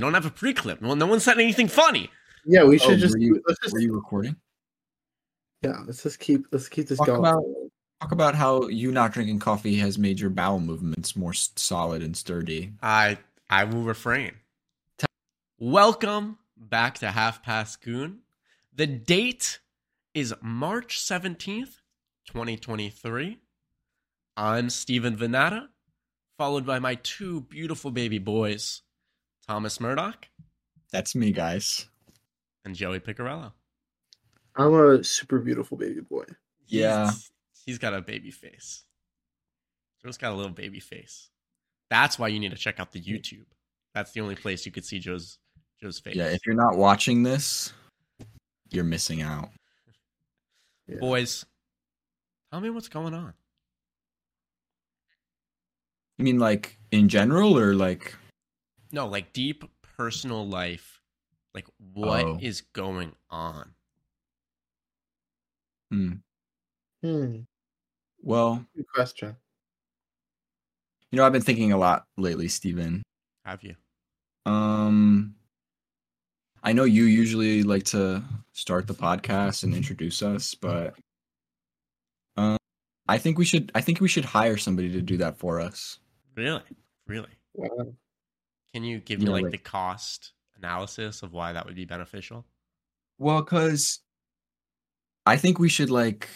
don't have a pre-clip. Well, no one said anything funny. Yeah, we Oh, should just were you, let's just were you recording? yeah, let's just keep let's keep this Talk going. about talk about how you not drinking coffee has made your bowel movements more solid and sturdy. I I will refrain. Welcome back to Half Past Goon. The date is March 17th, 2023. I'm Steven Venata, followed by my two beautiful baby boys, Thomas Murdoch That's me, guys. and Joey Picarello. I'm a super beautiful baby boy. Yeah. He's- he's got a baby face. Joe's got a little baby face. That's why you need to check out the YouTube. That's the only place you could see Joe's Joe's face. Yeah, if you're not watching this, you're missing out. Yeah. Boys, tell me what's going on. You mean like in general or like No, like deep personal life. Like what is Oh. going on? hmm, Hmm. well, Good question. you know, I've been thinking a lot lately, Stephen. Have you? Um I know you usually like to start the podcast and introduce us, but um I think we should I think we should hire somebody to do that for us. Really? Really? Wow. Can you give me Yeah, like, like- the cost analysis of why that would be beneficial? Well, cuz I think we should like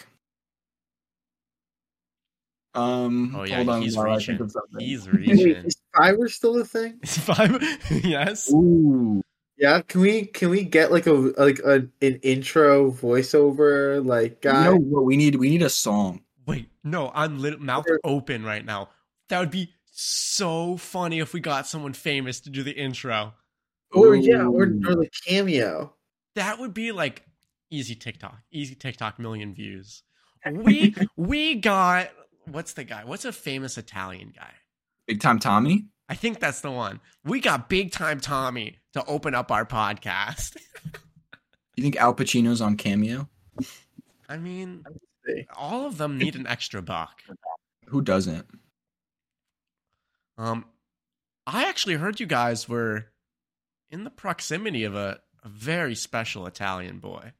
um Oh yeah, hold on he's while I reaching. think of something. He's Wait, reaching. is Fiverr still a thing? Five yes. Ooh. Yeah, can we can we get like a like a, an intro voiceover like You guy? know what we need? We need a song. Wait, no, I'm lit- mouth open right now. That would be so funny if we got someone famous to do the intro. or yeah, or or the cameo. That would be like easy TikTok, easy TikTok million views. We we got what's the guy? What's a famous Italian guy? Big Time Tommy? I think that's the one. We got big time Tommy to open up our podcast. You think Al Pacino's on Cameo? I mean, all of them need an extra buck. Who doesn't? Um, I actually heard you guys were in the proximity of a, a very special Italian boy.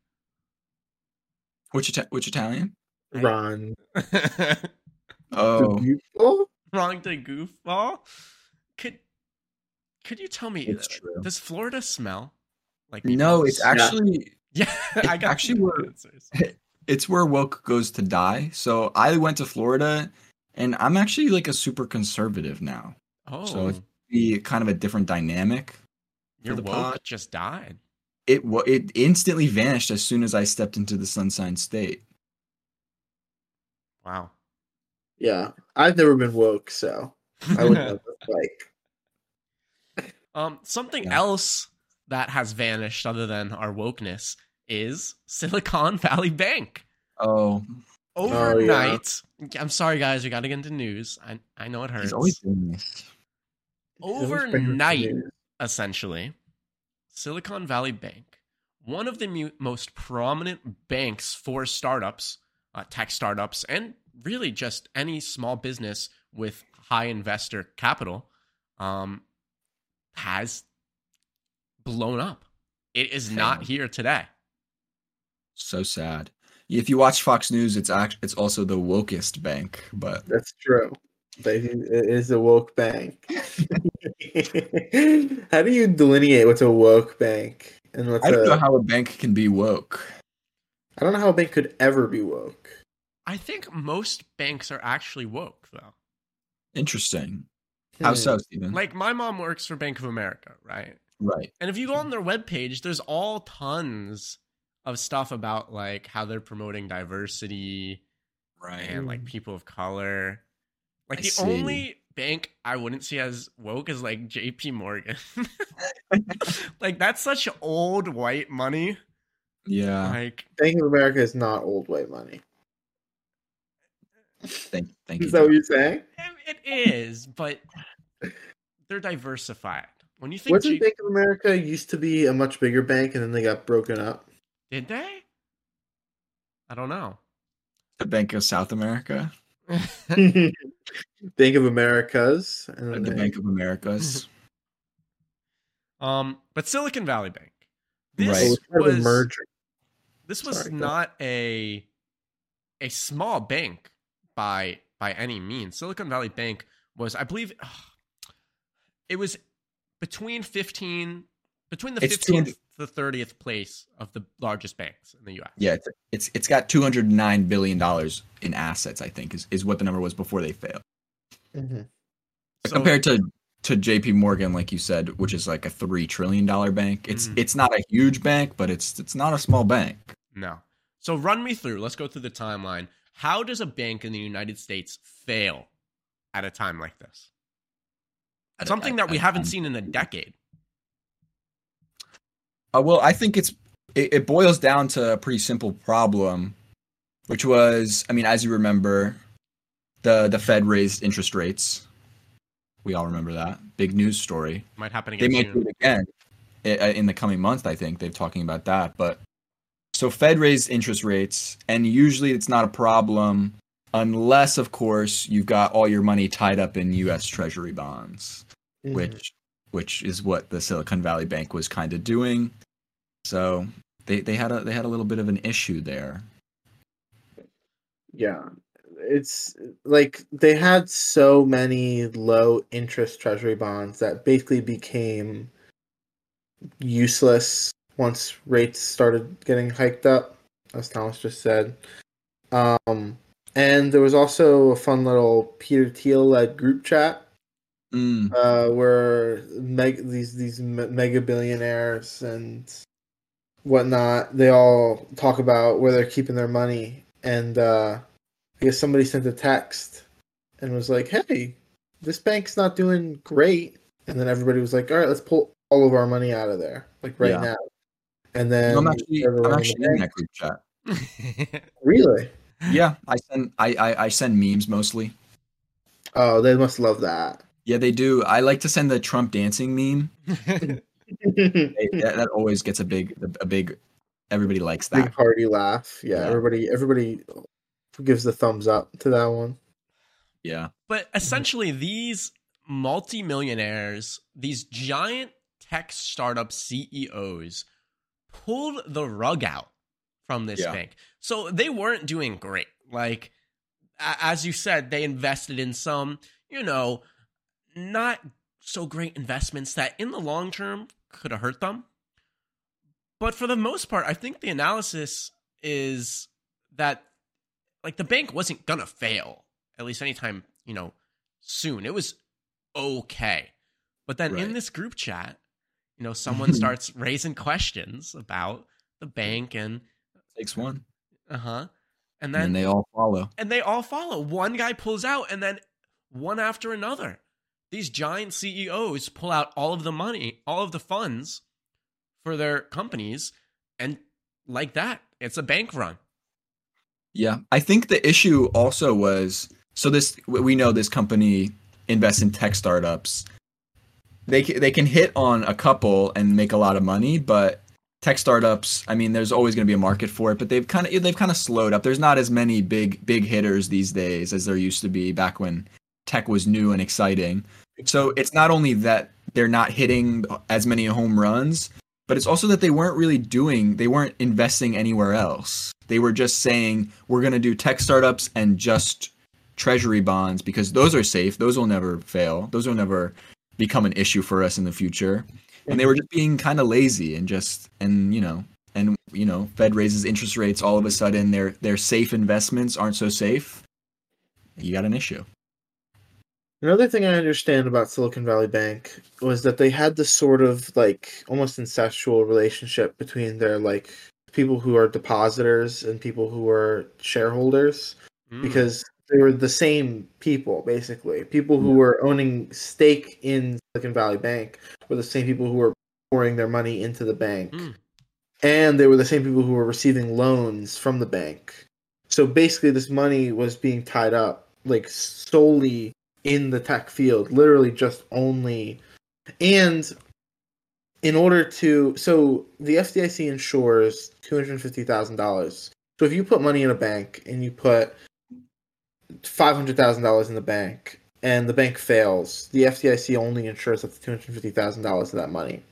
Which Ita- which Italian? Ron. Oh, Oh, Wrong to goofball. Could could you tell me? It's true. Does Florida smell like? no, meatballs? it's actually yeah. I got actually the we're- answers. it's where woke goes to die. So I went to Florida, and I'm actually like a super conservative now. Oh, So it's- Be kind of a different dynamic. your the woke pod. just died. It wa- it instantly vanished as soon as I stepped into the Sunshine State. Wow. yeah. I've never been woke, so I wouldn't know what like. Um, something Yeah. else that has vanished other than our wokeness is Silicon Valley Bank. Oh, Oh, yeah. Overnight, I'm sorry, guys, we got to get into news. I I know it hurts. he's always doing this. Overnight, essentially, Silicon Valley Bank, one of the mu- most prominent banks for startups, uh, tech startups, and really just any small business with high investor capital, um, has blown up. It is not here today. So sad. If you watch Fox News, it's act- it's also the wokest bank, but That's true. But it is a woke bank. How do you delineate what's a woke bank and what's I don't a? know how a bank can be woke. I don't know how a bank could ever be woke. I think most banks are actually woke, though. Interesting. How Hmm. so, Stephen? Like my mom works for Bank of America, right? right. And if you go on their webpage, there's all tons of stuff about like how they're promoting diversity Right. and like people of color. Like I the see. only bank I wouldn't see as woke is like JP Morgan. like that's such old white money. yeah. Like Bank of America is not old white money. Thank, thank you. Is that what you're saying? it is, but they're diversified. When you think Wasn't J- Bank of America used to be a much bigger bank and then they got broken up? Did they? I don't know. The Bank of South America, Bank of Americas and the they- Bank of Americas. Um, but Silicon Valley Bank. Right. This So it was a merger. this was Sorry, go not a a small bank by by any means. Silicon Valley Bank was, I believe, it was between fifteen between the It's fifteenth 200 to the thirtieth place of the largest banks in the U.S. Yeah, it's it's, it's got two hundred nine billion dollars in assets. I think is, is what the number was before they failed. Mhm. So- Compared to to J.P. Morgan, like you said, which is like a three trillion dollar bank. It's Mhm. it's not a huge bank, but it's it's not a small bank. No. So run me through. Let's go through the timeline. How does a bank in the United States fail at a time like this? Something that we haven't seen in a decade. Uh, well, I think it's it, it boils down to a pretty simple problem, which was, I mean, as you remember, the the Fed raised interest rates. We all remember that big news story. Might happen again. They might do it again in the coming months. I think they're talking about that. But so Fed raised interest rates, and usually it's not a problem unless, of course, you've got all your money tied up in U.S. Treasury bonds Mhm. which which is what the Silicon Valley Bank was kind of doing. So they they had a they had a little bit of an issue there. Yeah. It's like they had so many low interest treasury bonds that basically became useless once rates started getting hiked up, as Thomas just said. Um, and there was also a fun little Peter Thiel led group chat Mm, uh, where meg- these these me- mega billionaires and whatnot they all talk about where they're keeping their money and uh, I guess somebody sent a text and was like, "Hey, this bank's not doing great," and then everybody was like, "All right, let's pull all of our money out of there, like right Yeah. now." And then I'm actually I'm in the actually in bank- that group chat. really, Yeah, I send I, I I send memes mostly. oh, they must love that. Yeah, they do. I like to send the Trump dancing meme. Big They- that, that always gets a big a big. Everybody likes that. party laugh. Yeah, Yeah. everybody everybody gives the thumbs up to that one. Yeah. But essentially, these multimillionaires, these giant tech startup CEOs, pulled the rug out from this Yeah. bank. So they weren't doing great. Like, as you said, they invested in some, you know, not so great investments that in the long term could have hurt them. But for the most part, I think the analysis is that like the bank wasn't gonna fail at least anytime you know soon. It was okay, but then in this group chat, you know, someone starts raising questions about the bank and Takes one, uh huh, and and then then they all follow. and they all follow. One guy pulls out, and then one after another. These giant CEOs pull out all of the money, all of the funds for their companies, and like that, it's a bank run. Yeah, I think the issue also was so this we know this company invests in tech startups. They they can hit on a couple and make a lot of money, but tech startups, I mean, there's always going to be a market for it, but they've kind of they've kind of slowed up. There's not as many big big hitters these days as there used to be back when tech was new and exciting. So it's not only that they're not hitting as many home runs, but it's also that they weren't really doing they weren't investing anywhere else. They were just saying we're going to do tech startups and just treasury bonds because those are safe those will never fail those will never become an issue for us in the future. And they were just being kind of lazy and just and you know and you know fed raises interest rates all of a sudden their their safe investments aren't so safe. You got an issue Another thing I understand about Silicon Valley Bank was that they had this sort of like almost incestual relationship between their like people who are depositors and people who are shareholders Mm. because they were the same people basically. People who were owning stake in Silicon Valley Bank were the same people who were pouring their money into the bank. Mm. And they were the same people who were receiving loans from the bank. So basically this money was being tied up like solely in the tech field, literally just only and in order to so the FDIC insures two hundred fifty thousand dollars. So if you put money in a bank and you put five hundred thousand dollars in the bank and the bank fails, the FDIC only insures up to two hundred fifty thousand dollars of that money.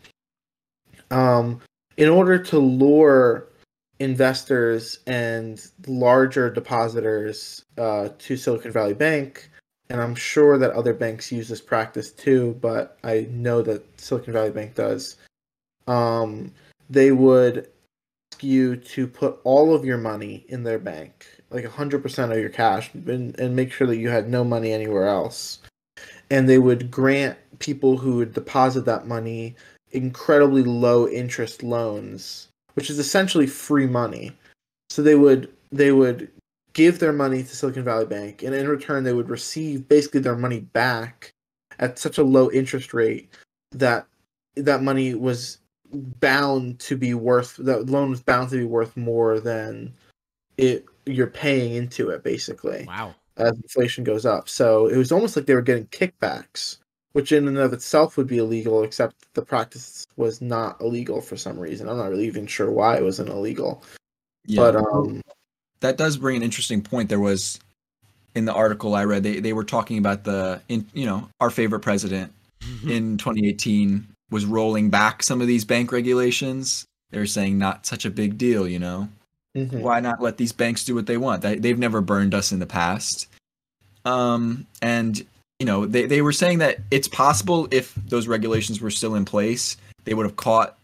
Um, in order to lure investors and larger depositors uh, to Silicon Valley Bank, and I'm sure that other banks use this practice too, but I know that Silicon Valley Bank does. Um, they would ask you to put all of your money in their bank, like 100% of your cash, and, and make sure that you had no money anywhere else. And they would grant people who would deposit that money incredibly low interest loans, which is essentially free money. So they would they would give their money to Silicon Valley Bank, and in return they would receive basically their money back at such a low interest rate that that money was bound to be worth that loan was bound to be worth more than it you're paying into it basically Wow. as inflation goes up. So it was almost like they were getting kickbacks, which in and of itself would be illegal, except the practice was not illegal for some reason. I'm not really even sure why it wasn't illegal. Yeah. But um that does bring an interesting point. There was in the article I read, they, they were talking about the in you know, our favorite president in 2018 was rolling back some of these bank regulations. They were saying not such a big deal, you know. mhm. Why not let these banks do what they want? They, they've never burned us in the past. Um, and you know, they, they were saying that it's possible if those regulations were still in place, they would have caught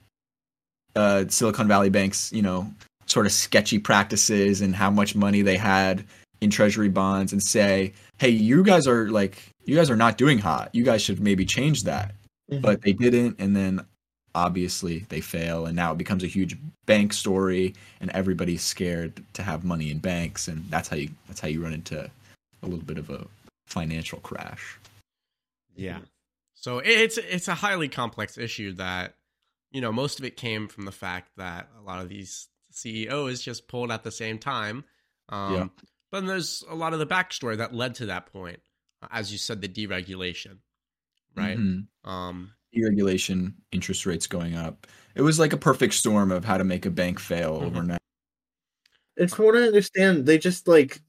uh, Silicon Valley banks, you know, sort of sketchy practices and how much money they had in treasury bonds and say, hey, you guys are like, you guys are not doing hot. You guys should maybe change that. Mhm. But they didn't. And then obviously they fail. And now it becomes a huge bank story and everybody's scared to have money in banks. And that's how you, that's how you run into a little bit of a financial crash. Yeah. So it's it's a highly complex issue that you know most of it came from the fact that a lot of these CEOs just pulled at the same time. Um, Yeah. But then there's a lot of the backstory that led to that point, as you said, the deregulation, right? Mhm. Um, Deregulation, interest rates going up. It was like a perfect storm of how to make a bank fail Mhm. overnight. And from what I understand, they just like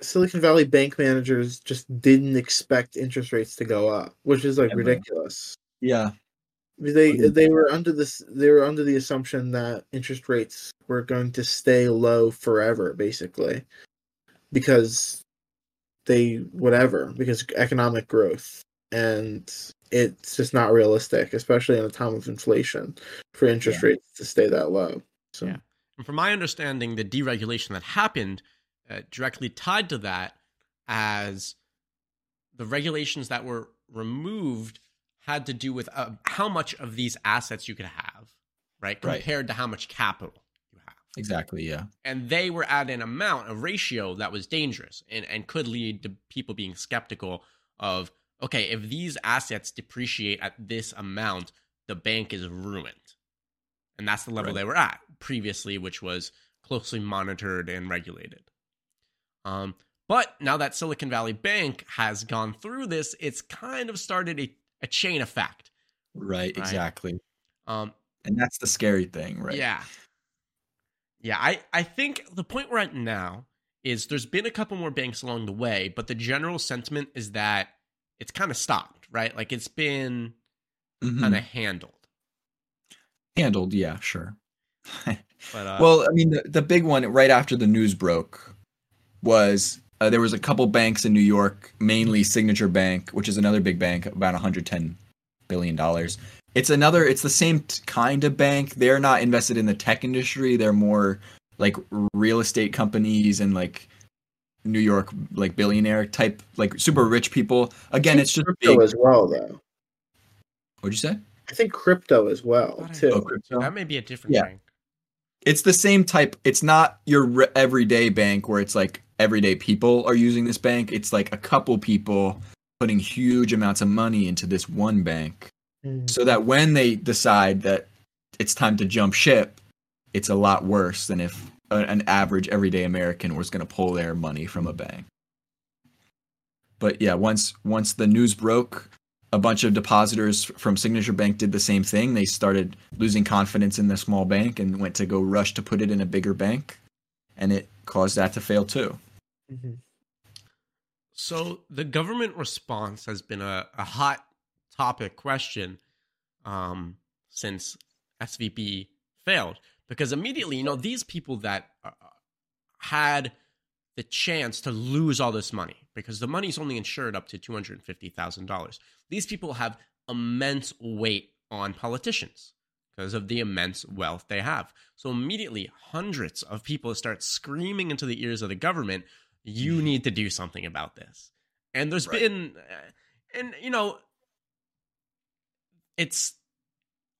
Silicon Valley bank managers just didn't expect interest rates to go up, which is like Ever. ridiculous. Yeah. They they were under this they were under the assumption that interest rates were going to stay low forever, basically, because they whatever because economic growth and it's just not realistic, especially in a time of inflation, for interest rates to stay that low. So Yeah. And from my understanding, the deregulation that happened uh, directly tied to that as the regulations that were removed had to do with uh, how much of these assets you could have, right? Right. Compared to how much capital you have. Exactly. Yeah. And they were at an amount, a ratio that was dangerous and, and could lead to people being skeptical of, okay, if these assets depreciate at this amount, the bank is ruined. And that's the level Right. they were at previously, which was closely monitored and regulated. Um, but now that Silicon Valley Bank has gone through this, it's kind of started a, a chain effect. Right. Right. Exactly. Um, And that's the scary thing, right? Yeah. Yeah, I, I think the point we're at now is there's been a couple more banks along the way, but the general sentiment is that it's kind of stopped, right? Like it's been Mhm. kind of handled. handled. Yeah. Sure. But uh, well, I mean, the, the big one right after the news broke was uh, there was a couple banks in New York, mainly Signature Bank, which is another big bank, about 110 billion dollars. It's another. It's the same t- kind of bank. They're not invested in the tech industry. They're more like real estate companies and like New York like billionaire type, like super rich people. Again, it's just crypto big. as well, though. What'd you say? I think crypto as well too. Oh, crypto. that may be a different Yeah. bank. it's the same type it's not your re- everyday bank where it's like everyday people are using this bank. It's like a couple people putting huge amounts of money into this one bank Mm. so that when they decide that it's time to jump ship it's a lot worse than if a, an average everyday american was going to pull their money from a bank. But yeah once once the news broke a bunch of depositors from signature bank did the same thing. They started losing confidence in the small bank and went to go rush to put it in a bigger bank and it caused that to fail too Mhm. So the government response has been a, a hot topic question um, since SVB failed because immediately, you know, these people that uh, had the chance to lose all this money because the money is only insured up to $250,000. These people have immense weight on politicians because of the immense wealth they have. So immediately, hundreds of people start screaming into the ears of the government, you need to do something about this. And there's Right. been, uh, and you know, it's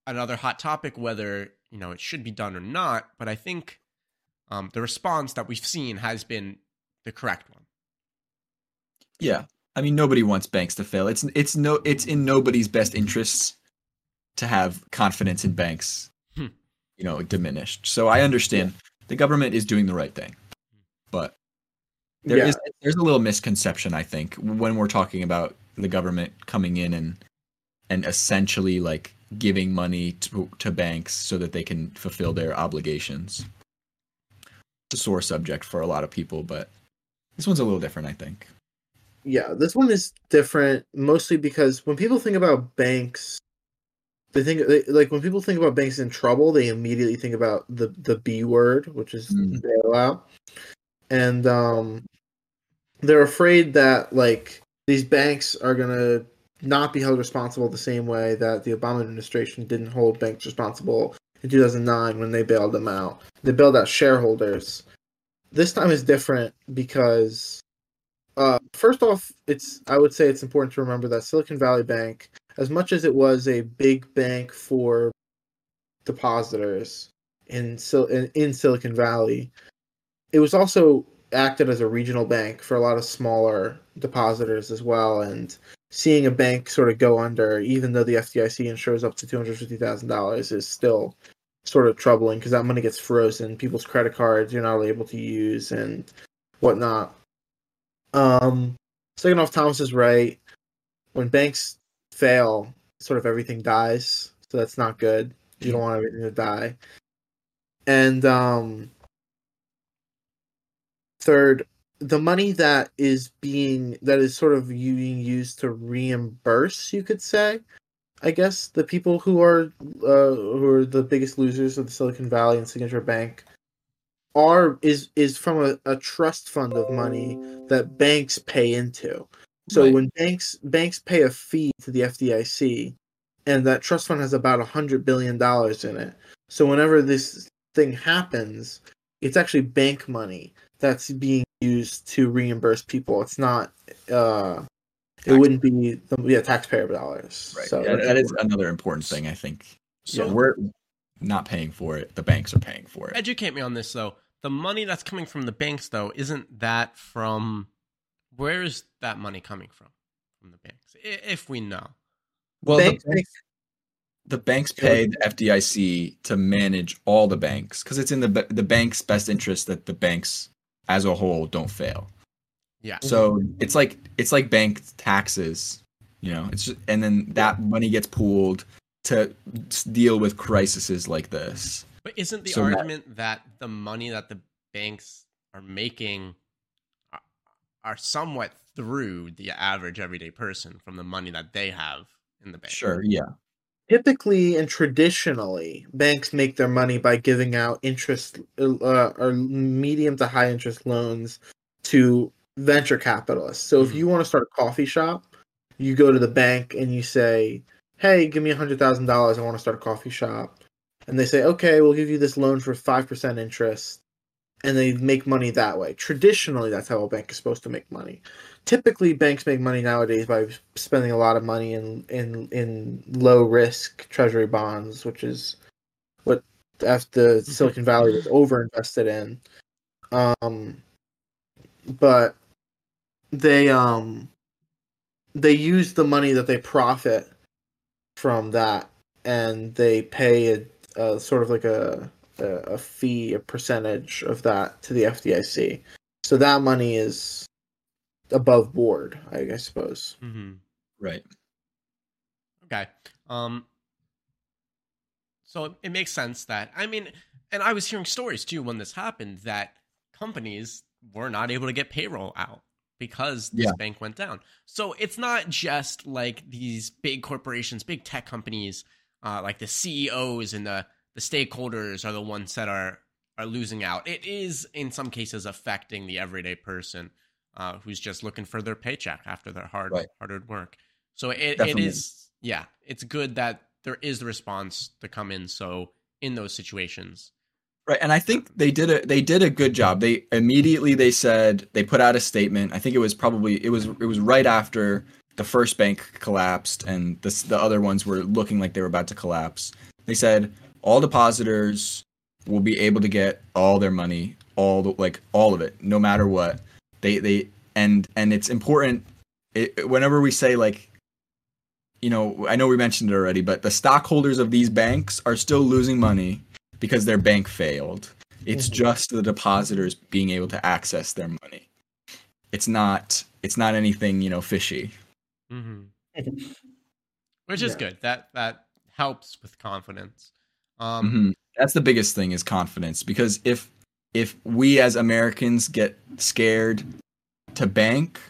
another hot topic whether you know it should be done or not. But I think um, the response that we've seen has been the correct one. Yeah. I mean nobody wants banks to fail. It's it's no it's in nobody's best interests to have confidence in banks Hmm. you know diminished. So I understand the government is doing the right thing. There yeah. is there's a little misconception I think when we're talking about the government coming in and and essentially like giving money to to banks so that they can fulfill their obligations. It's a sore subject for a lot of people, but this one's a little different, I think. yeah, this one is different mostly because when people think about banks, they think they, like when people think about banks in trouble, they immediately think about the the B word, which is Mm. bailout, and um, they're afraid that like these banks are gonna not be held responsible the same way that the Obama administration didn't hold banks responsible in 2009 when they bailed them out. They bailed out shareholders. This time is different because uh, first off, it's I would say it's important to remember that Silicon Valley Bank, as much as it was a big bank for depositors in in, in Silicon Valley, it was also acted as a regional bank for a lot of smaller depositors as well. And seeing a bank sort of go under, even though the FDIC insures up to two hundred fifty thousand dollars, is still sort of troubling because that money gets frozen. People's credit cards you're not able to use and whatnot. Um, second off, Thomas is right. When banks fail, sort of everything dies. So that's not good. You don't want everything to die. And um, third, the money that is being that is sort of being used to reimburse, you could say, I guess the people who are uh, who are the biggest losers of the Silicon Valley and Signature Bank are is is from a, a trust fund of money that banks pay into. So Right. when banks banks pay a fee to the FDIC, and that trust fund has about a hundred billion dollars in it. So whenever this thing happens, it's actually bank money that's being used to reimburse people. It's not. Uh, it Tax- wouldn't be the yeah taxpayer dollars. Right. So Yeah, that is another important thing, I think. So Yeah. we're not paying for it. The banks are paying for it. Educate me on this though. The money that's coming from the banks though, isn't that from where is that money coming from? From the banks. If we know. Well, banks, the, banks, the banks pay the FDIC to manage all the banks because it's in the the bank's best interest that the banks as a whole don't fail. Yeah. Mm-hmm. So it's like it's like bank taxes, you know. It's just, and then that money gets pooled to deal with crises like this. But isn't the So argument that the money that the banks are making are, are somewhat through the average everyday person from the money that they have in the bank? Sure, yeah. Typically and traditionally, banks make their money by giving out interest uh, or medium to high interest loans to venture capitalists. So if Mhm. you want to start a coffee shop, you go to the bank and you say, "Hey, give me a hundred thousand dollars. I want to start a coffee shop." And they say, "Okay, we'll give you this loan for five percent interest." And they make money that way. Traditionally, that's how a bank is supposed to make money typically banks make money nowadays by spending a lot of money in in in low risk treasury bonds, which is what after Silicon Valley was over invested in. Um, but they um they use the money that they profit from that, and they pay a, a sort of like a, a a fee, a percentage of that to the FDIC. So that money is above board, I, I suppose. Mm-hmm. Right. Okay. Um. So it, it makes sense that I mean, and I was hearing stories too when this happened that companies were not able to get payroll out because this Yeah. bank went down. So it's not just like these big corporations, big tech companies, uh, like the CEOs and the the stakeholders are the ones that are are losing out. It is in some cases affecting the everyday person uh, who's just looking for their paycheck after their hard Right. hard work. So it, it is yeah, it's good that there is the response to come in. So in those situations, Right, and I think they did a they did a good job. They immediately they said they put out a statement. I think it was probably it was it was right after the first bank collapsed and the the other ones were looking like they were about to collapse. They said all depositors will be able to get all their money, all the like all of it, no matter what. They they and and it's important it, whenever we say like you know, I know we mentioned it already, but the stockholders of these banks are still losing money because their bank failed. It's Mhm. just the depositors being able to access their money. It's not it's not anything, you know, fishy. mm-hmm. which is Yeah. good. That that helps with confidence. Um, Mhm. That's the biggest thing is confidence because if if we as Americans get scared to bank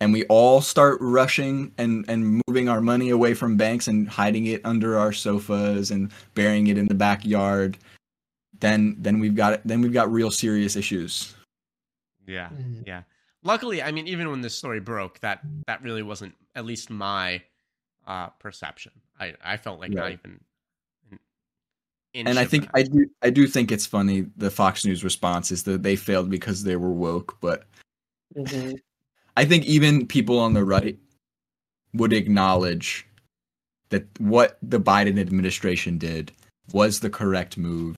and we all start rushing and and moving our money away from banks and hiding it under our sofas and burying it in the backyard then then we've got then we've got real serious issues. Yeah, Mhm. yeah. Luckily, I mean, even when this story broke, that that really wasn't at least my uh, perception. I I felt like not even. An inch And I think. I do I do think it's funny the Fox News response is that they failed because they were woke, but Mhm. I think even people on the right would acknowledge that what the Biden administration did was the correct move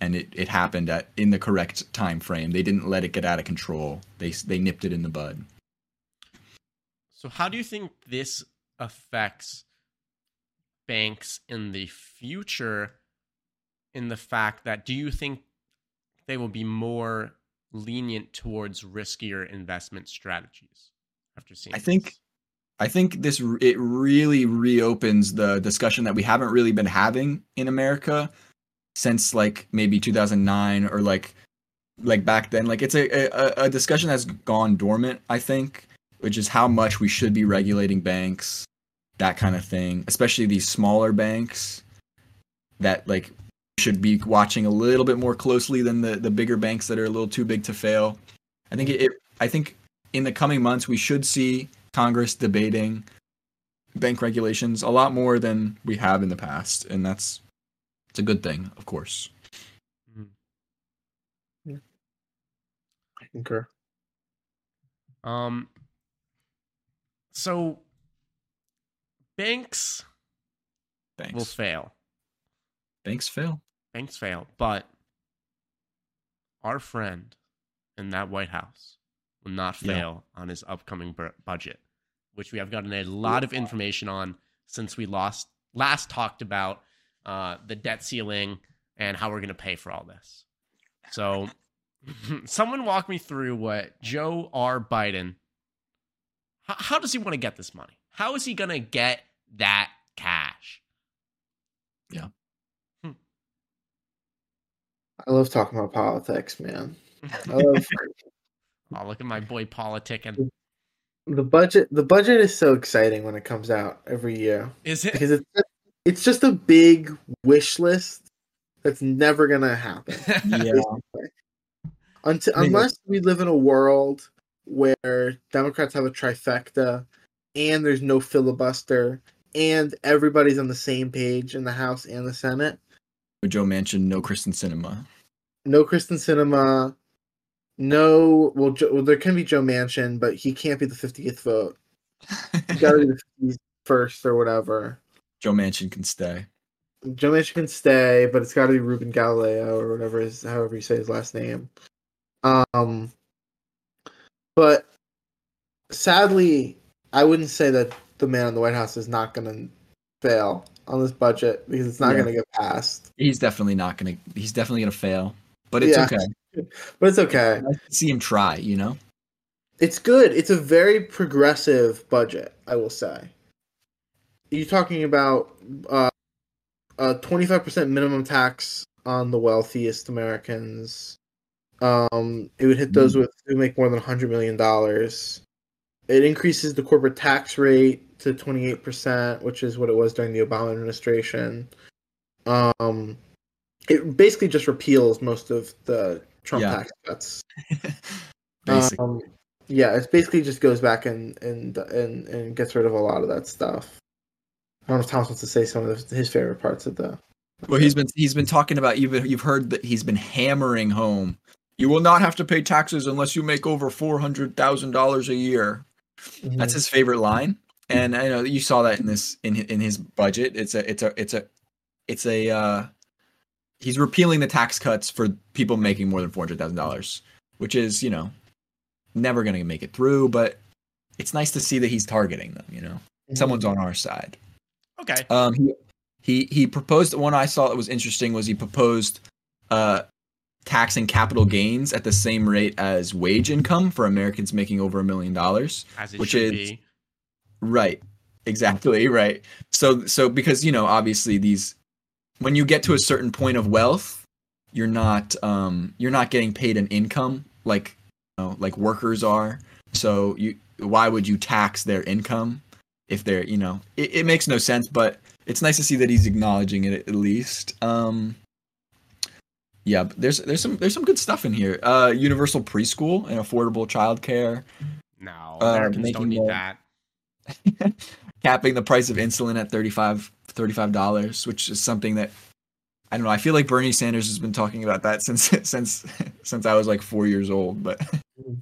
and it, it happened at in the correct time frame. They didn't let it get out of control. They they nipped it in the bud. So, how do you think this affects banks in the future? In the fact that, do you think they will be more lenient towards riskier investment strategies after seeing? I think- this? I think this it really reopens the discussion that we haven't really been having in America since like maybe 2009 or like like back then like it's a, a a discussion that's gone dormant I think which is how much we should be regulating banks that kind of thing especially these smaller banks that like should be watching a little bit more closely than the the bigger banks that are a little too big to fail I think it, it I think in the coming months we should see Congress debating bank regulations a lot more than we have in the past, and that's it's a good thing, of course. I concur. Um. So, banks Banks, will fail. banks fail. Banks fail, but our friend in that White House will not Yeah. fail on his upcoming bur- budget, which we have gotten a lot of information on since we lost last talked about uh, the debt ceiling and how we're going to pay for all this. So, someone walk me through what Joe R. Biden. How, how does he want to get this money? How is he going to get that cash? I love talking about politics, man. I love Oh, look at my boy politic and the budget. The budget is so exciting when it comes out every year is it because it's it's just a big wish list that's never gonna happen. Yeah, Until, unless we live in a world where Democrats have a trifecta and there's no filibuster and everybody's on the same page in the House and the Senate. Joe Manchin, no Kyrsten Sinema. No Kyrsten Sinema. No, well, Joe, well, there can be Joe Manchin, but he can't be the 50th vote. He got to be the 51st or whatever. Joe Manchin can stay. Joe Manchin can stay, but it's got to be Ruben Gallego or whatever is however you say his last name. Um, but sadly, I wouldn't say that the man in the White House is not going to fail on this budget because it's not Yeah. going to get passed. He's definitely not gonna. He's definitely gonna fail, but it's Yeah. okay. But it's okay. To see him try. You know. It's good. It's a very progressive budget, I will say. You're talking about uh, a 25% minimum tax on the wealthiest Americans. Um, it would hit those with who make more than 100 million dollars. It increases the corporate tax rate to 28%, which is what it was during the Obama administration. Um, it basically just repeals most of the Trump Yeah. tax cuts. Basically. Um, yeah, it basically just goes back and and and and gets rid of a lot of that stuff. I don't know if Thomas wants to say some of his favorite parts of the. Well, he's been he's been talking about you've you've heard that he's been hammering home. You will not have to pay taxes unless you make over four hundred thousand dollars a year. Mhm. That's his favorite line, and I know you saw that in this in in his budget. It's a it's a it's a it's a uh, he's repealing the tax cuts for people making more than four hundred thousand dollars, which is you know never going to make it through. But it's nice to see that he's targeting them. You know, Mhm. someone's on our side. Okay. Um, he he he proposed one I saw that was interesting was he proposed uh taxing capital gains at the same rate as wage income for Americans making over a million dollars. Which is- be. Right. Exactly, right. So so because you know, obviously these when you get to a certain point of wealth, you're not um you're not getting paid an income like you know, like workers are. So you why would you tax their income if they're, you know, it, it makes no sense, but it's nice to see that he's acknowledging it at least. Um yeah, but there's there's some there's some good stuff in here. Uh universal preschool and affordable childcare. No, Uh, Americans don't need more- that. capping the price of insulin at 35 dollars, which is something that I don't know. I feel like Bernie Sanders has been talking about that since since since I was like four years old. But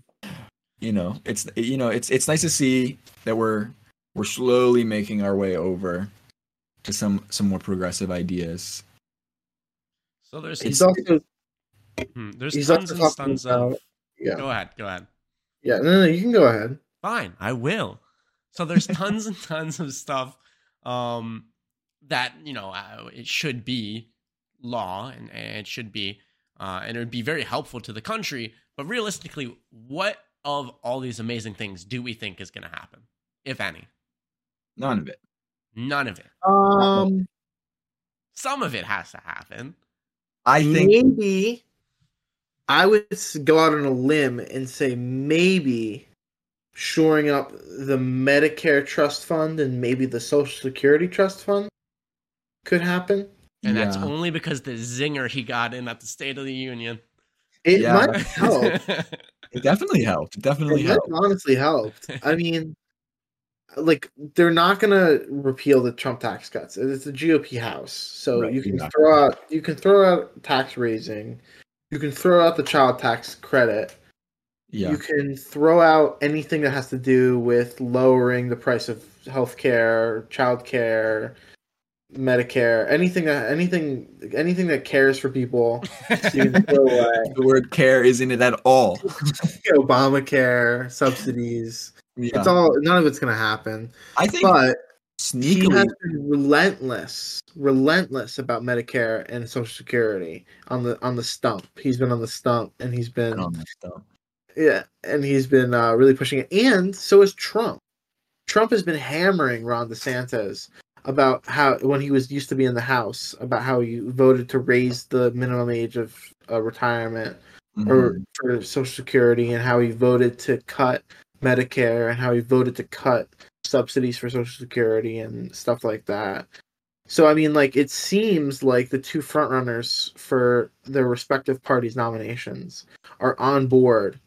you know, it's you know, it's it's nice to see that we're we're slowly making our way over to some some more progressive ideas. So there's He's also hmm, there's he's tons also and talking tons of. yeah Go ahead. Go ahead. yeah no no you can go ahead. Fine, I will. So there's tons and tons of stuff um, that you know uh, it should be law and, and it should be uh, and it would be very helpful to the country. But realistically, what of all these amazing things do we think is going to happen, if any? None of it. None of it. Um, Some of it has to happen. I think maybe I would go out on a limb and say maybe shoring up the Medicare trust fund and maybe the Social Security trust fund could happen. And that's only because the zinger he got in at the State of the Union. It Yeah. might help. it definitely helped. It definitely It helped. honestly helped. I mean, like they're not gonna repeal the Trump tax cuts. It's the GOP House, so Right, you can exactly. throw out you can throw out tax raising, you can throw out the child tax credit, Yeah. you can throw out anything that has to do with lowering the price of healthcare, childcare, Medicare, anything that anything anything that cares for people. You can throw away. the word care is in it at all. Obamacare, subsidies. Yeah. It's all none of it's gonna happen. I think But he sneakily has been relentless, relentless about Medicare and Social Security on the on the stump. He's been on the stump, and he's been on that stuff. Yeah, and he's been uh, really pushing it. And so is Trump. Trump has been hammering Ron DeSantis about how when he was used to be in the House about how he voted to raise the minimum age of uh, retirement or Mhm. for Social Security, and how he voted to cut Medicare, and how he voted to cut subsidies for Social Security and stuff like that. So I mean, like it seems like the two frontrunners for their respective parties' nominations are on board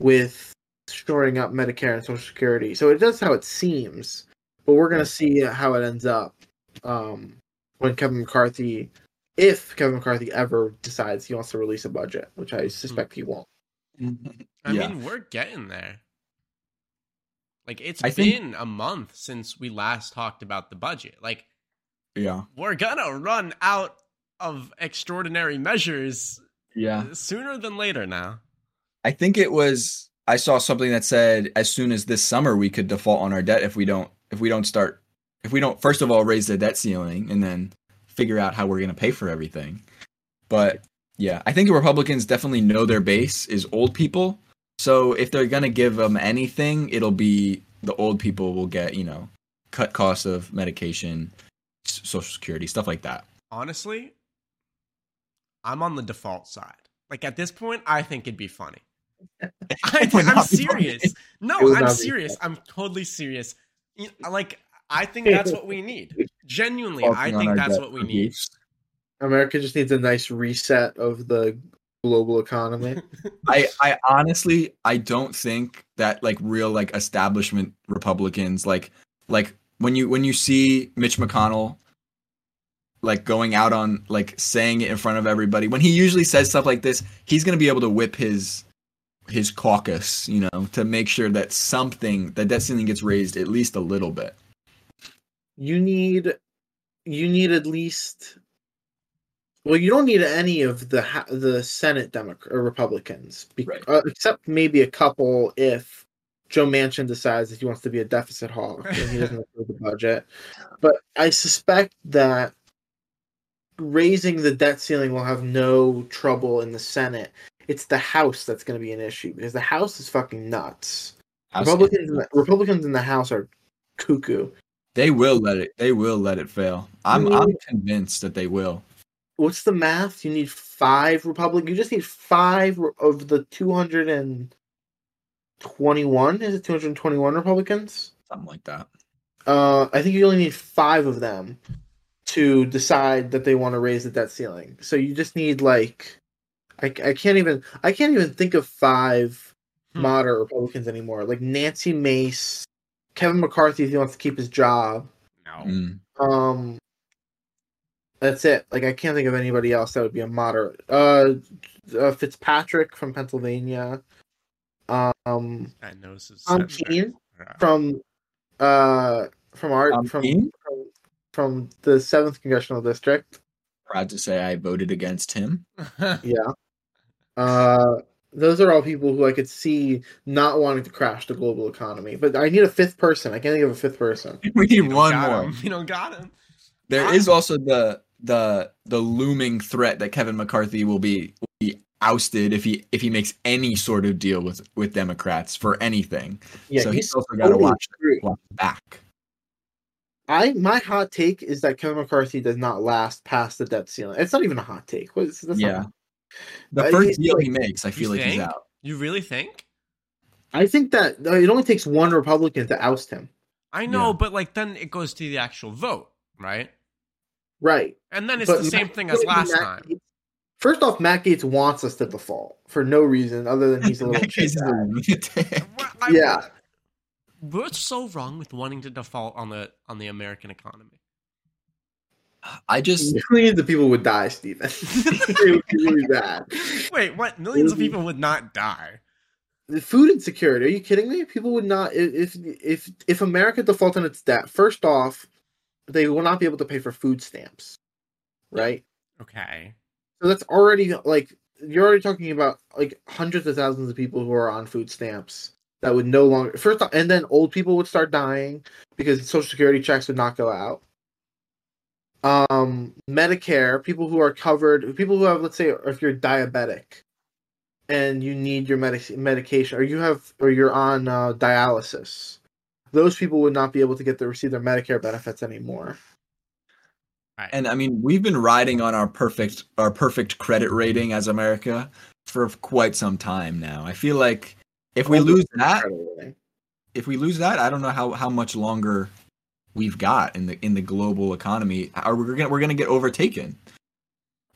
with shoring up Medicare and Social Security. So it does how it seems, but we're gonna see how it ends up um, when Kevin McCarthy, if Kevin McCarthy ever decides he wants to release a budget, which I suspect he won't. I yeah. mean, we're getting there. Like it's I think- been a month since we last talked about the budget. Like yeah. we're gonna run out of extraordinary measures Yeah. sooner than later now. I think it was I saw something that said as soon as this summer we could default on our debt if we don't if we don't start if we don't first of all raise the debt ceiling and then figure out how we're going to pay for everything. But yeah, I think the Republicans definitely know their base is old people. So if they're going to give them anything, it'll be the old people will get, you know, cut costs of medication, social security, stuff like that. Honestly, I'm on the default side. Like at this point, I think it'd be funny. I, would I'm serious. No, I'm serious. I'm totally serious. Like I think that's what we need. Genuinely, I think that's what we need. America just needs a nice reset of the global economy. I, I honestly I don't think that like real like establishment Republicans like like when you when you see Mitch McConnell like going out on like saying it in front of everybody when he usually says stuff like this he's going to be able to whip his his caucus you know to make sure that something that that ceiling gets raised at least a little bit you need you need at least well you don't need any of the the senate democrat or republicans be- Right. uh, except maybe a couple if joe manchin decides that he wants to be a deficit hawk and he doesn't approve the budget but i suspect that raising the debt ceiling will have no trouble in the senate it's the house that's going to be an issue because the house is fucking nuts republicans in the, republicans in the house are cuckoo they will let it they will let it fail i'm You i'm convinced that they will what's the math? You need five Republic. You just need five of the two hundred and twenty-one. Is it two hundred and twenty-one Republicans? something like that Uh, I think you only need five of them to decide that they want to raise the debt ceiling. So you just need like, I, I can't even I can't even think of five Hmm. moderate Republicans anymore. Like Nancy Mace, Kevin McCarthy if he wants to keep his job. No. Mm. Um, that's it. Like I can't think of anybody else that would be a moderate. Uh, uh Fitzpatrick from Pennsylvania. Um, I know this is Tom senator. Kean Yeah. from uh from our Tom from, Kean? from from the seventh congressional district. proud to say i voted against him Yeah. Uh, those are all people who I could see not wanting to crash the global economy. But I need a fifth person. I can't think of a fifth person. we need one more him. We don't got him. There I- is also the the the looming threat that Kevin McCarthy will be will be ousted if he if he makes any sort of deal with with Democrats for anything. Yeah, so he's he's also got to watch watch back. I my hot take is that Kevin McCarthy does not last past the debt ceiling. It's not even a hot take. What is, that's not- Yeah. The first deal like- he makes, I feel like he's out. You really think? I think that uh, it only takes one Republican to oust him. I know, Yeah. but like then it goes to the actual vote, right? Right. And then it's But the same thing as last Matt time. Gaetz- First off, Matt Gaetz wants us to default for no reason other than he's a little That case is a lunatic. Yeah. What's so wrong with wanting to default on the on the American economy? I just Millions of people would die, Stephen. it would be really bad. Wait, what? Millions of people would not die. The food insecurity. Are you kidding me? People would not if if if America defaults on its debt. First off, they will not be able to pay for food stamps, right? Okay. So that's already like you're already talking about like hundreds of thousands of people who are on food stamps that would no longer first off, and then old people would start dying because social security checks would not go out. Um, Medicare, people who are covered, people who have, let's say, if you're diabetic and you need your medic- medication, or you have, or you're on uh, dialysis, those people would not be able to get to receive their Medicare benefits anymore. Right. and I mean we've been riding on our perfect our perfect credit rating as America for quite some time now. I feel like if we lose that, if we lose that, I don't know how how much longer we've got in the in the global economy. Are we gonna we're gonna get overtaken?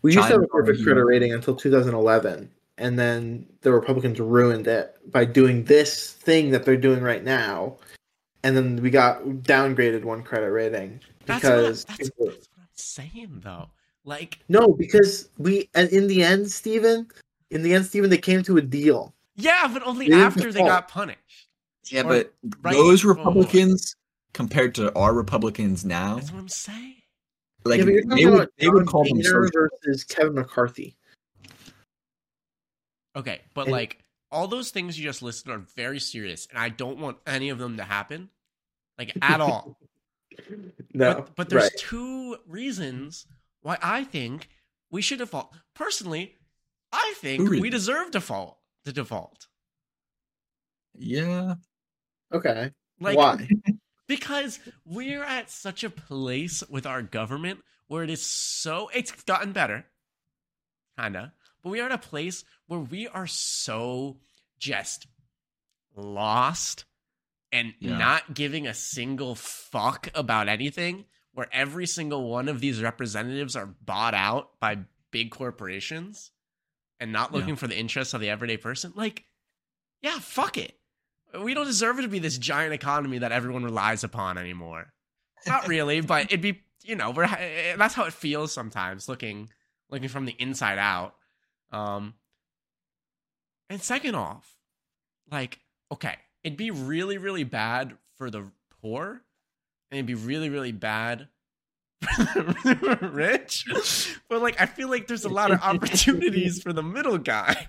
We used to have a perfect credit rating until 2011, and then the Republicans ruined it by doing this thing that they're doing right now, and then we got downgraded one credit rating That's because what, that's, people- that's what I'm saying though. Like, no, because we and in the end, Stephen, in the end, Stephen, they came to a deal. yeah, but only They after they got punished. Yeah, Or but right those before. Republicans compared to our Republicans now, That's what I'm saying. like yeah, but you're talking they would they would call them Boehner social. versus Kevin McCarthy. Okay, but And- like all those things you just listed are very serious, and I don't want any of them to happen, like at all. No, but, but there's right. two reasons why I think we should default. Personally, I think we reasons. deserve default. The default, Yeah, okay. like Why? because we're at such a place with our government where it is so it's gotten better kinda but we are at a place where we are so just lost and Yeah. not giving a single fuck about anything where every single one of these representatives are bought out by big corporations and not Yeah. looking for the interests of the everyday person, like, yeah, fuck it. We don't deserve it to be this giant economy that everyone relies upon anymore. Not really, but it'd be, you know, we're eh, that's how it feels sometimes looking looking from the inside out. Um and second off, like, okay, it'd be really, really bad for the poor, and it'd be really, really bad for the rich. But like, I feel like there's a lot of opportunities for the middle guy.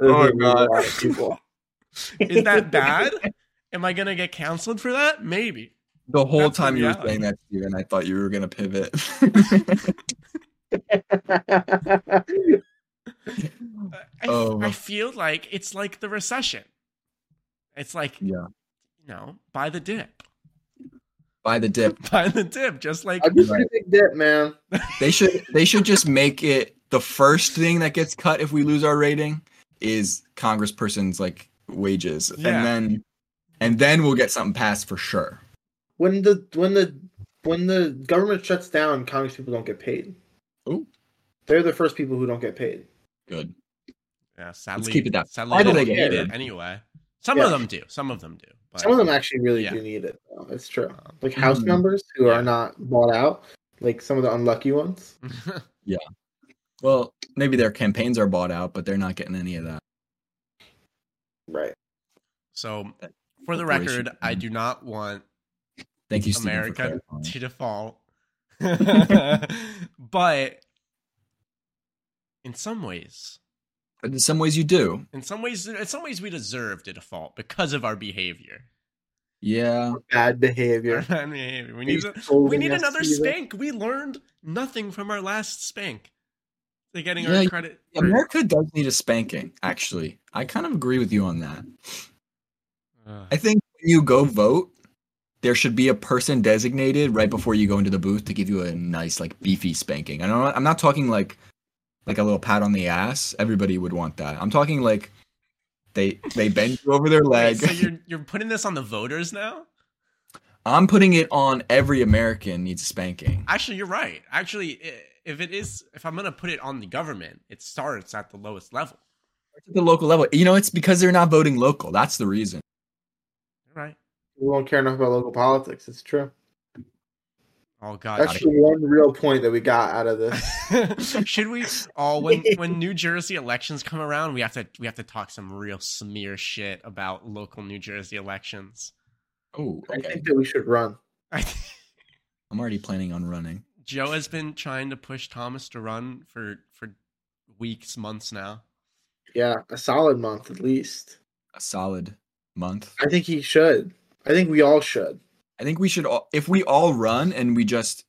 Oh, There's a God. Lot of people. Is that bad? Am I gonna get counseled for that? Maybe. The whole That's time you were saying that, Steven, I thought you were gonna pivot. I, Oh. I feel like it's like the recession. It's like yeah. you know, buy the dip, By the dip. buy the dip, just like I'd be pretty big dip, man. They should they should just make it the first thing that gets cut if we lose our rating is congressperson's like wages. Yeah. And then and then we'll get something passed for sure. When the when the when the government shuts down, Congress people don't get paid. Oh, They're the first people who don't get paid. Good. Yeah, sadly, keep it that- sadly, Why they do they don't get need it? it anyway. Some Yeah. of them do. Some of them do. But Some of them actually really Yeah. do need it. Though. It's true. Um, Like House Mhm. members who Yeah. are not bought out, like some of the unlucky ones. Yeah. Well, maybe their campaigns are bought out, but they're not getting any of that. Right. so, for the record, I do not want Thank you, Steven, for America to default, but in some ways, In some ways, you do. in some ways, in some ways, we deserve to default because of our behavior. Yeah. Bad behavior. Bad behavior. We need, a, we need another to the- spank. We learned nothing from our last spank. They're getting Yeah, our credit. for- America does need a spanking, actually. I kind of agree with you on that. Ugh. I think when you go vote, there should be a person designated right before you go into the booth to give you a nice, like, beefy spanking. I don't. I'm not talking like, like a little pat on the ass. Everybody would want that. I'm talking like, they they bend you over their Wait, leg. so you're you're putting this on the voters now? I'm putting it on every American needs a spanking. Actually, you're right. Actually, i- if it is, if I'm gonna put it on the government, it starts at the lowest level. At the local level, you know, it's because they're not voting local. That's the reason. You're right. We won't care enough about local politics. It's true. Oh God. That's the one real point that we got out of this. Should we? Oh, when when New Jersey elections come around, we have to we have to talk some real smear shit about local New Jersey elections. Oh, I think that we should run. I I'm already planning on running. Joe has been trying to push Thomas to run for for weeks, months now. Yeah, a solid month at least. A solid month. I think he should. I think we all should. I think we should all, if we all run and we just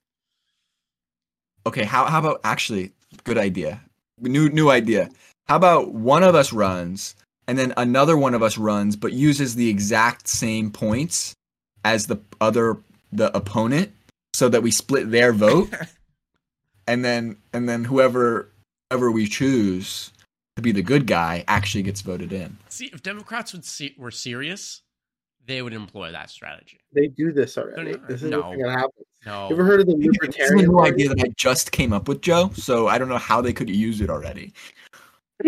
Okay, how how about actually good idea. New new idea. How about one of us runs and then another one of us runs but uses the exact same points as the other the opponent so that we split their vote and then and then whoever whoever we choose to be the good guy actually gets voted in. See, if Democrats would see were serious, they would employ that strategy. They do this already. Not- This is no. the thing that happens. No, You ever heard of the This is a new Party? idea that I just came up with, Joe. So I don't know how they could use it already.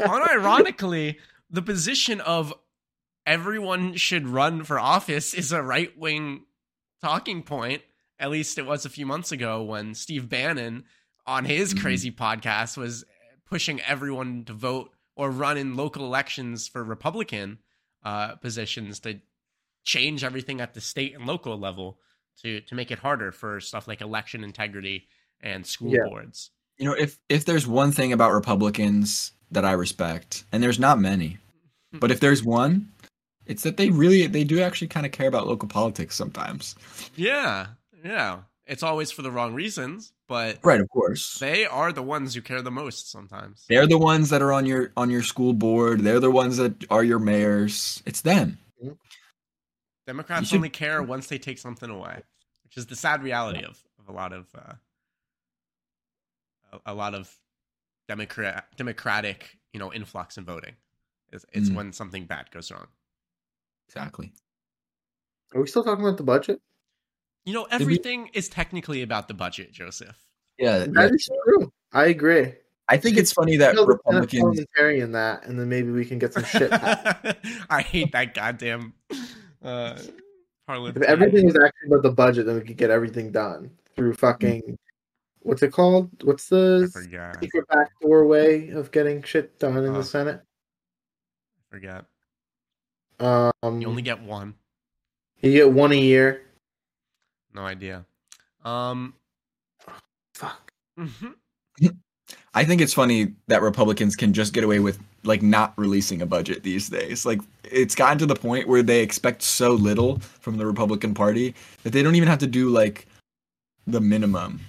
unironically, the position of everyone should run for office is a right wing talking point. At least it was a few months ago when Steve Bannon on his Mhm. crazy podcast was pushing everyone to vote or run in local elections for Republican uh, positions to change everything at the state and local level to to make it harder for stuff like election integrity and school Yeah. boards. You know, if if there's one thing about Republicans that I respect, and there's not many, but if there's one, it's that they really they do actually kind of care about local politics sometimes. Yeah, yeah. It's always for the wrong reasons, but Right, of course. they are the ones who care the most sometimes. They're the ones that are on your on your school board. They're the ones that are your mayors. It's them. Democrats should- only care once they take something away, which is the sad reality of, of a lot of uh, a, a lot of democrat democratic you know influx in voting. It's, it's Mm. when something bad goes wrong. Exactly. Are we still talking about the budget? You know, we- everything is technically about the budget, Joseph. Yeah, That is true. I agree. I think it's funny that Tell the Republicans. parliamentarian that, and then maybe we can get some shit. I hate that goddamn uh, if everything was actually about the budget, then we could get everything done through fucking what's it called? What's I the forgot. secret backdoor way of getting shit done in Uh, the Senate? Forget. Um, You only get one. you get one a year. No idea. Um. Fuck. mhm. I think it's funny that Republicans can just get away with like not releasing a budget these days. Like it's gotten to the point where they expect so little from the Republican Party that they don't even have to do like the minimum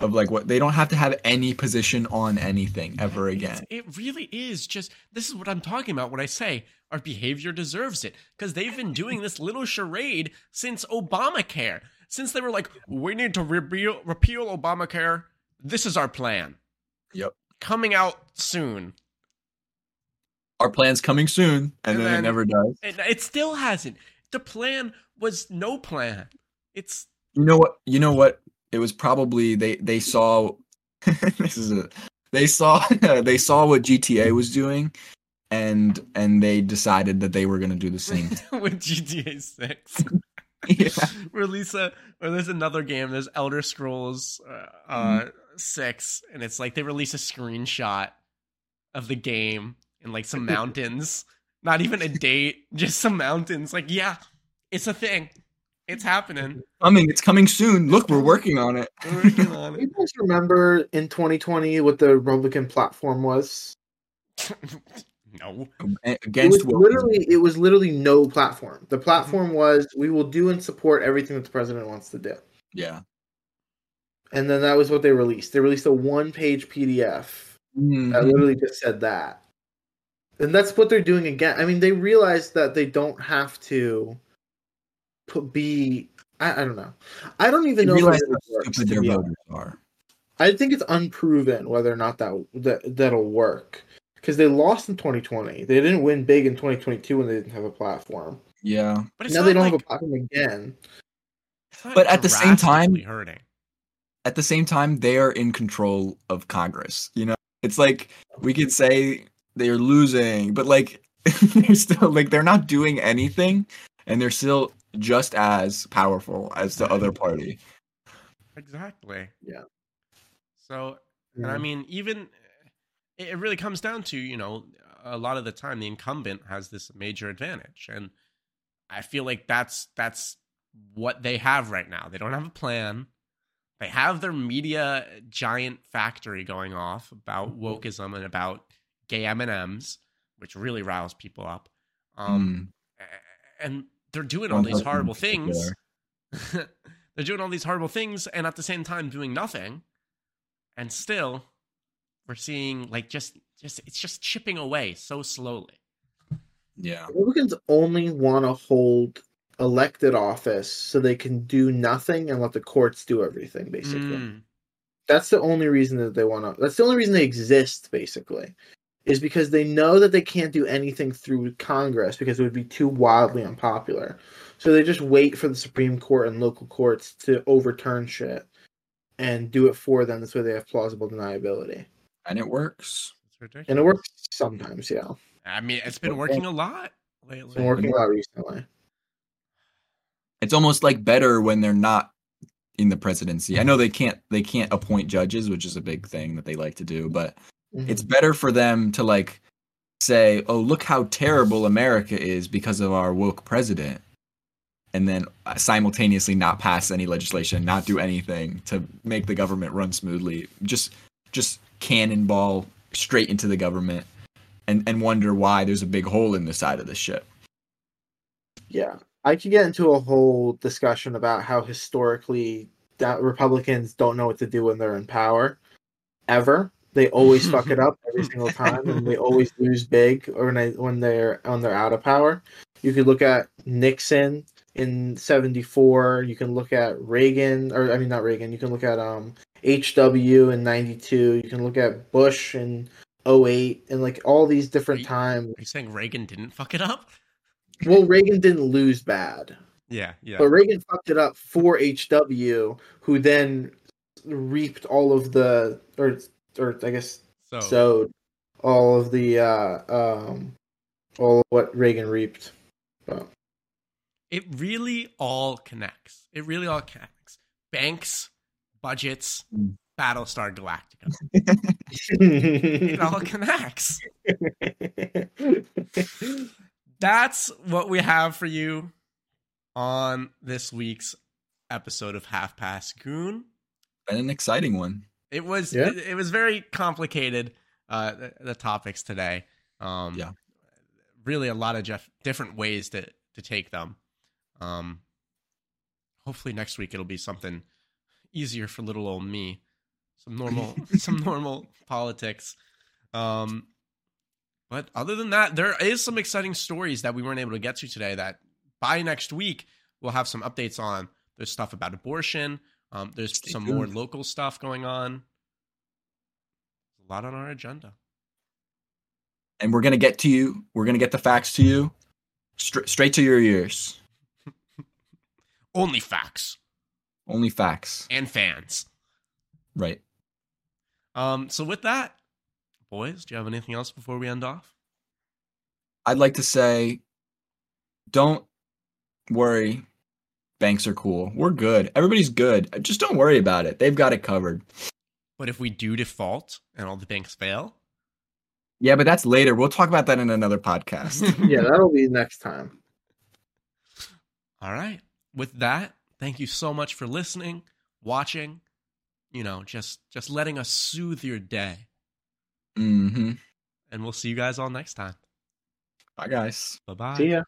of like what they don't have to have any position on anything ever It's- again. It really is just this is what I'm talking about when I say our behavior deserves it because they've been doing this little charade since Obamacare. Since they were like, we need to repeal, repeal Obamacare. This is our plan. Yep. Coming out soon. Our plan's coming soon, and, And then, then- it never does. And it still hasn't. The plan was no plan. It's You know what? You know what? It was probably they they saw this is a they saw they saw what GTA was doing and and they decided that they were going to do the same. with GTA 6. Yeah. release a or there's another game there's elder scrolls uh, uh 6 and it's like they release a screenshot of the game and like some mountains not even a date just some mountains like yeah it's a thing it's happening Coming, it's coming soon. Look, we're working on it. We're working on You guys remember in 2020 what the Republican platform was? It no It Against was literally it was literally no platform. The platform was we will do and support everything that the president wants to do. Yeah. And then that was what they released. They released a one-page PDF that Mhm. literally just said that. And that's what they're doing again. I mean, they realize that they don't have to put be I, I don't know. I don't even They know if realize how works, stupid their voters are. I think it's unproven whether or not that, that that'll work because they lost in 2020. They didn't win big in 2022 when they didn't have a platform. Yeah. but now they don't like, have a platform again. But at the same time- hurting At the same time, they are in control of Congress. You know, it's like we could say they're losing, but like they're still like they're not doing anything, and they're still just as powerful as the other party. exactly Yeah. so And I mean, even it really comes down to, you know, a lot of the time the incumbent has this major advantage. And I feel like that's that's what they have right now. They don't have a plan. They have their media giant factory going off about wokeism and about gay M&Ms, which really riles people up. Um a- and they're doing all these horrible things. they're doing all these horrible things and at the same time doing nothing and still we're seeing like just just it's just chipping away so slowly Yeah. Republicans only want to hold elected office so they can do nothing and let the courts do everything. Basically, Mm. that's the only reason that they want to. That's the only reason they exist. Basically, is because they know that they can't do anything through Congress because it would be too wildly unpopular. So they just wait for the Supreme Court and local courts to overturn shit and do it for them. This way, they have plausible deniability, And it works. it's ridiculous and it works sometimes. Yeah, i mean it's been working a lot it's lately been working a lot recently. It's almost like better when they're not in the presidency. I know they can't they can't appoint judges, which is a big thing that they like to do, but Mhm. it's better for them to like say, "Oh, look how terrible America is because of our woke president." And then uh, simultaneously not pass any legislation, not do anything to make the government run smoothly. Just just cannonball straight into the government and and wonder why there's a big hole in the side of the ship. Yeah, I could get into a whole discussion about how historically that Republicans don't know what to do when they're in power. Ever, they always fuck it up every single time, and they always lose big or when they when they're when they're out of power. You could look at Nixon in '74. You can look at Reagan, or I mean not Reagan. You can look at um HW in '92. You can look at Bush in 08 and like all these different Are you- times are you saying reagan didn't fuck it up well, Reagan didn't lose bad. Yeah, yeah. But Reagan fucked it up for HW, who then reaped all of the, or or I guess so, sowed all of the, uh, um, all of what Reagan reaped. But it really all connects. It really all connects. Banks, budgets, Mm. Battlestar Galactica. It all connects. That's what we have for you on this week's episode of Half Past Goon. Been an exciting one. It was Yeah. it, it was very complicated. Uh, the, the topics today. Um, Yeah. really a lot of jeff- different ways to to take them. Um, hopefully next week it'll be something easier for little old me. Some normal some normal politics. Um, but other than that, there is some exciting stories that we weren't able to get to today. That by next week we'll have some updates on. There's stuff about abortion. Um, there's Stay some more local stuff going on. A lot on our agenda. And we're gonna get to you. We're gonna get the facts to you, stra- straight to your ears. Only facts Only facts. and fans. Right. Um, so with that, boys, do you have anything else before we end off? I'd like to say, don't worry. Banks are cool. We're good. Everybody's good. Just don't worry about it. They've got it covered. But if we do default and all the banks fail, Yeah, but that's later. We'll talk about that in another podcast. yeah, that'll be next time. all right. With that, thank you so much for listening, watching, you know, just just letting us soothe your day. mm-hmm. And we'll see you guys all next time. Bye, guys. Bye bye. See ya.